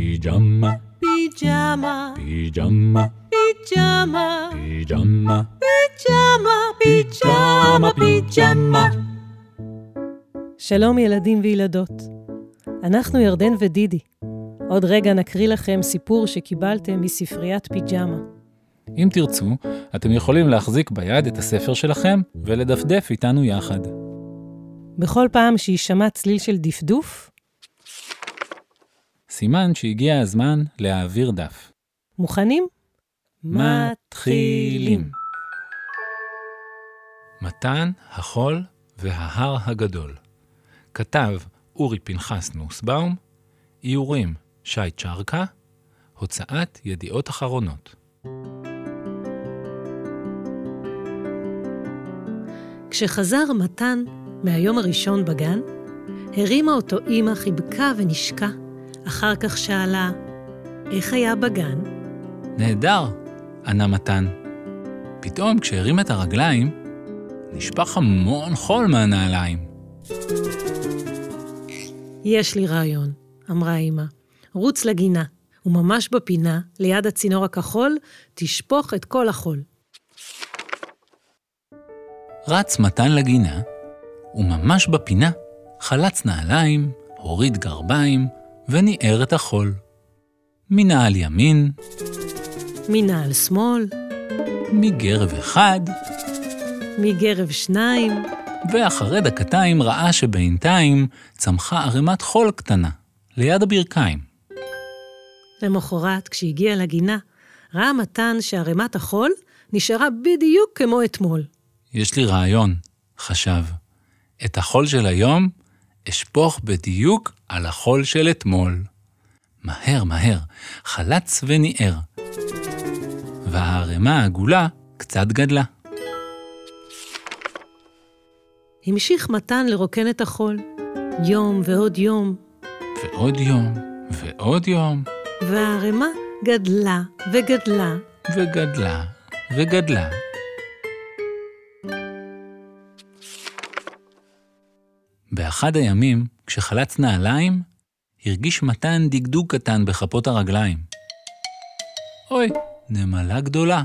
פיג'מה, פיג'מה, פיג'מה, פיג'מה, פיג'מה, פיג'מה, פיג'מה, פיג'מה. שלום ילדים וילדות. אנחנו ירדן ודידי. עוד רגע נקריא לכם סיפור שקיבלתם מספריית פיג'מה. אם תרצו, אתם יכולים להחזיק ביד את הספר שלכם ולדפדף איתנו יחד. בכל פעם שיישמע צליל של דפדוף, סימן שהגיע הזמן להעביר דף. מוכנים? מתחילים. מתן, החול וההר הגדול. כתב אורי פנחס נוסבאום, איורים שי צ'רקה, הוצאת ידיעות אחרונות. כשחזר מתן מהיום הראשון בגן, הרימה אותו אמא, חיבקה ונשקה. אחר כך שאלה, איך היה בגן? נהדר, ענה מתן. פתאום כשהרים את הרגליים, נשפך המון חול מהנעליים. יש לי רעיון, אמרה אמא. רוץ לגינה, וממש בפינה, ליד הצינור הכחול, תשפוך את כל החול. רץ מתן לגינה, וממש בפינה חלץ נעליים, הוריד גרביים, וניער את החול. מנעל ימין, מנעל שמאל, מגרב אחד, מגרב שניים, ואחרי דקתיים ראה שבינתיים צמחה ערימת חול קטנה, ליד הברכיים. למחרת, כשהגיע לגינה, ראה מתן שערימת החול נשארה בדיוק כמו אתמול. יש לי רעיון, חשב. את החול של היום אשפוך בדיוק על החול של אתמול. מהר, מהר, חלץ וניער. והערימה העגולה קצת גדלה. המשיך מתן לרוקן את החול. יום ועוד יום, ועוד יום, ועוד יום, והערימה גדלה וגדלה. וגדלה, וגדלה. באחד הימים, כשחלץ נעליים, הרגיש מתן דגדוג קטן בכפות הרגליים. אוי, נמלה גדולה.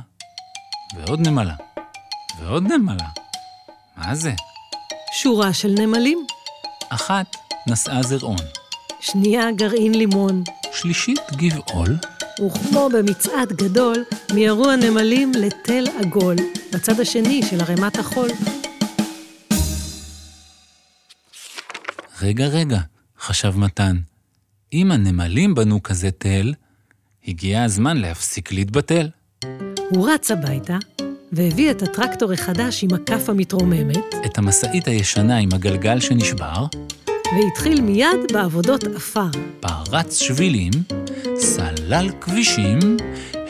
ועוד נמלה. ועוד נמלה. מה זה? שורה של נמלים. אחת נשאה זרעון, שנייה גרעין לימון. שלישית גבעול, וכמו במצעד גדול, מיהרו הנמלים לתל עגול, בצד השני של ערימת החול. רגע, רגע, חשב מתן. אם הנמלים בנו כזה תל, הגיע הזמן להפסיק להתבטל. הוא רץ הביתה, והביא את הטרקטור החדש עם הכף המתרוממת, את המשאית הישנה עם הגלגל שנשבר, והתחיל מיד בעבודות עפר. פרץ שבילים, סלל כבישים,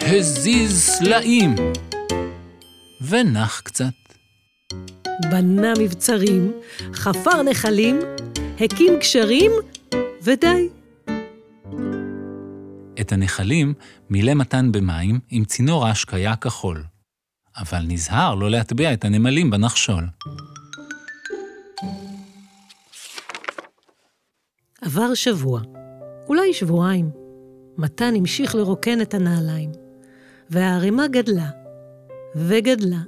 הזיז סלעים. ונח קצת. בנה מבצרים, חפר נחלים, הקים גשרים, ודי. את הנחלים מילא מתן במים עם צינור ההשקיה הכחול. אבל נזהר לא להטביע את הנמלים בנחשול. עבר שבוע, אולי שבועיים. מתן המשיך לרוקן את הנעליים, והערימה גדלה, וגדלה,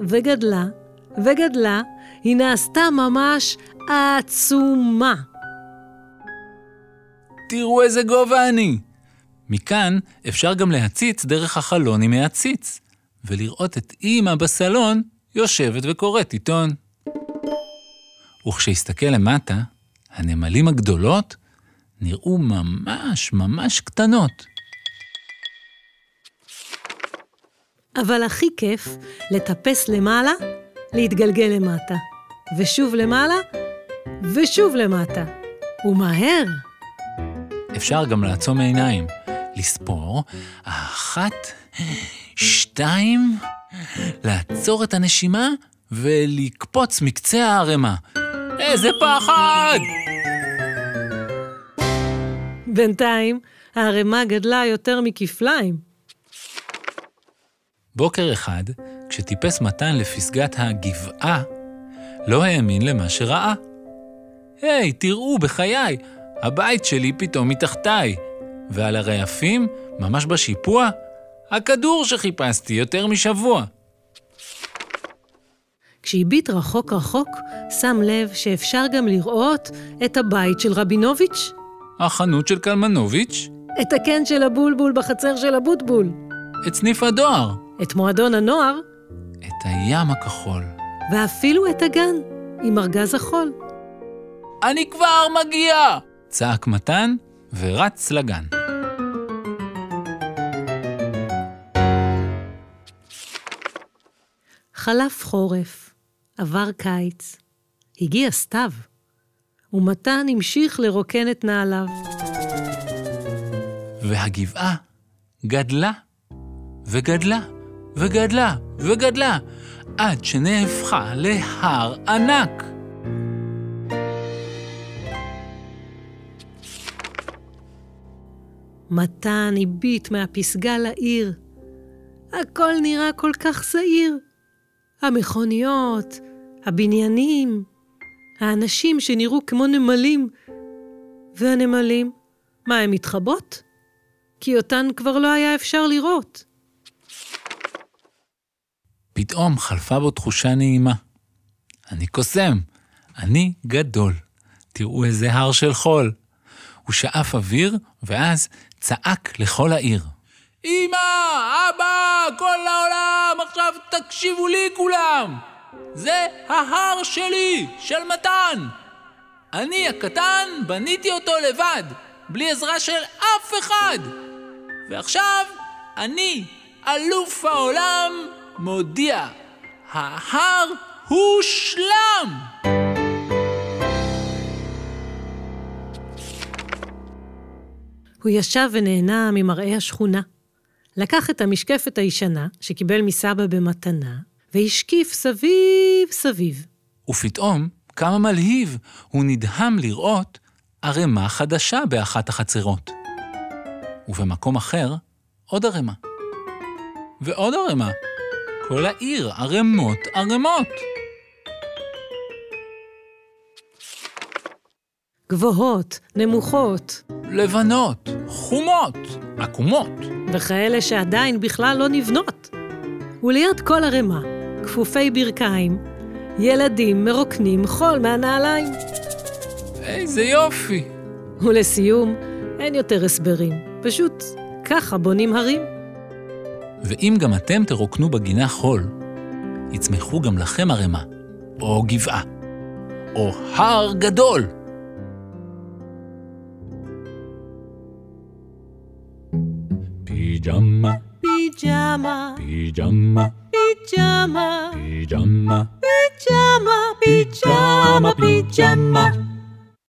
וגדלה, וגדלה, היא נעשתה ממש עצומה. תראו איזה גובה אני! מכאן אפשר גם להציץ דרך החלון עם העציץ, ולראות את אימא בסלון יושבת וקוראת עיתון. וכשהסתכל למטה, הנמלים הגדולות נראו ממש ממש קטנות. אבל הכי כיף לטפס למעלה, להתגלגל למטה, ושוב למעלה, ושוב למטה. ומהר. אפשר גם לעצום עיניים, לספור, אחת, שתיים, לעצור את הנשימה ולקפוץ מקצה הערימה. איזה פחד! בינתיים, הערימה גדלה יותר מכפליים. בוקר אחד, כשטיפס מתן לפסגת הגבעה, לא האמין למה שראה. היי, תראו, בחיי, הבית שלי פתאום מתחתיי, ועל הרעפים, ממש בשיפוע, הכדור שחיפשתי יותר משבוע. כשהביט רחוק רחוק, שם לב שאפשר גם לראות את הבית של רבינוביץ', החנות של קלמנוביץ', את הקן של הבולבול בחצר של הבוטבול, את סניף הדואר, את מועדון הנוער, את הים הכחול. ואפילו את הגן עם ארגז החול. אני כבר מגיע! צעק מתן ורץ לגן. חלף חורף, עבר קיץ, הגיע סתיו, ומתן המשיך לרוקן את נעליו. והגבעה גדלה, וגדלה, וגדלה, וגדלה, עד שנהפכה להר ענק. מתן הביט מהפסגה לעיר. הכל נראה כל כך זעיר. המכוניות, הבניינים, האנשים שנראו כמו נמלים. והנמלים, מה, הן מתחבאות? כי אותן כבר לא היה אפשר לראות. פתאום חלפה בו תחושה נעימה. אני קוסם, אני גדול. תראו איזה הר של חול. הוא שאף אוויר, ואז צעק לכל העיר. אמא, אבא, כל העולם, עכשיו תקשיבו לי כולם! זה ההר שלי, של מתן! אני הקטן בניתי אותו לבד, בלי עזרה של אף אחד! ועכשיו אני, אלוף העולם, מודיע, ההר הושלם! הוא ישב ונהנה ממראה השכונה. לקח את המשקפת הישנה, שקיבל מסבא במתנה, והשקיף סביב סביב. ופתאום, כמה מלהיב, הוא נדהם לראות ערימה חדשה באחת החצרות. ובמקום אחר, עוד ערימה. ועוד ערימה. כל העיר ערימות ערימות. גבוהות, נמוכות, לבנות, חומות, עקומות. וכאלה שעדיין בכלל לא נבנות. וליד כל ערימה, כפופי ברכיים, ילדים מרוקנים חול מהנעליים. איזה יופי. ולסיום, אין יותר הסברים, פשוט ככה בונים הרים. ואם גם אתם תרוקנו בגינה חול, יצמחו גם לכם ערימה, או גבעה, או הר גדול. פיג'מה, פיג'מה, פיג'מה, פיג'מה, פיג'מה, פיג'מה, פיג'מה, פיג'מה.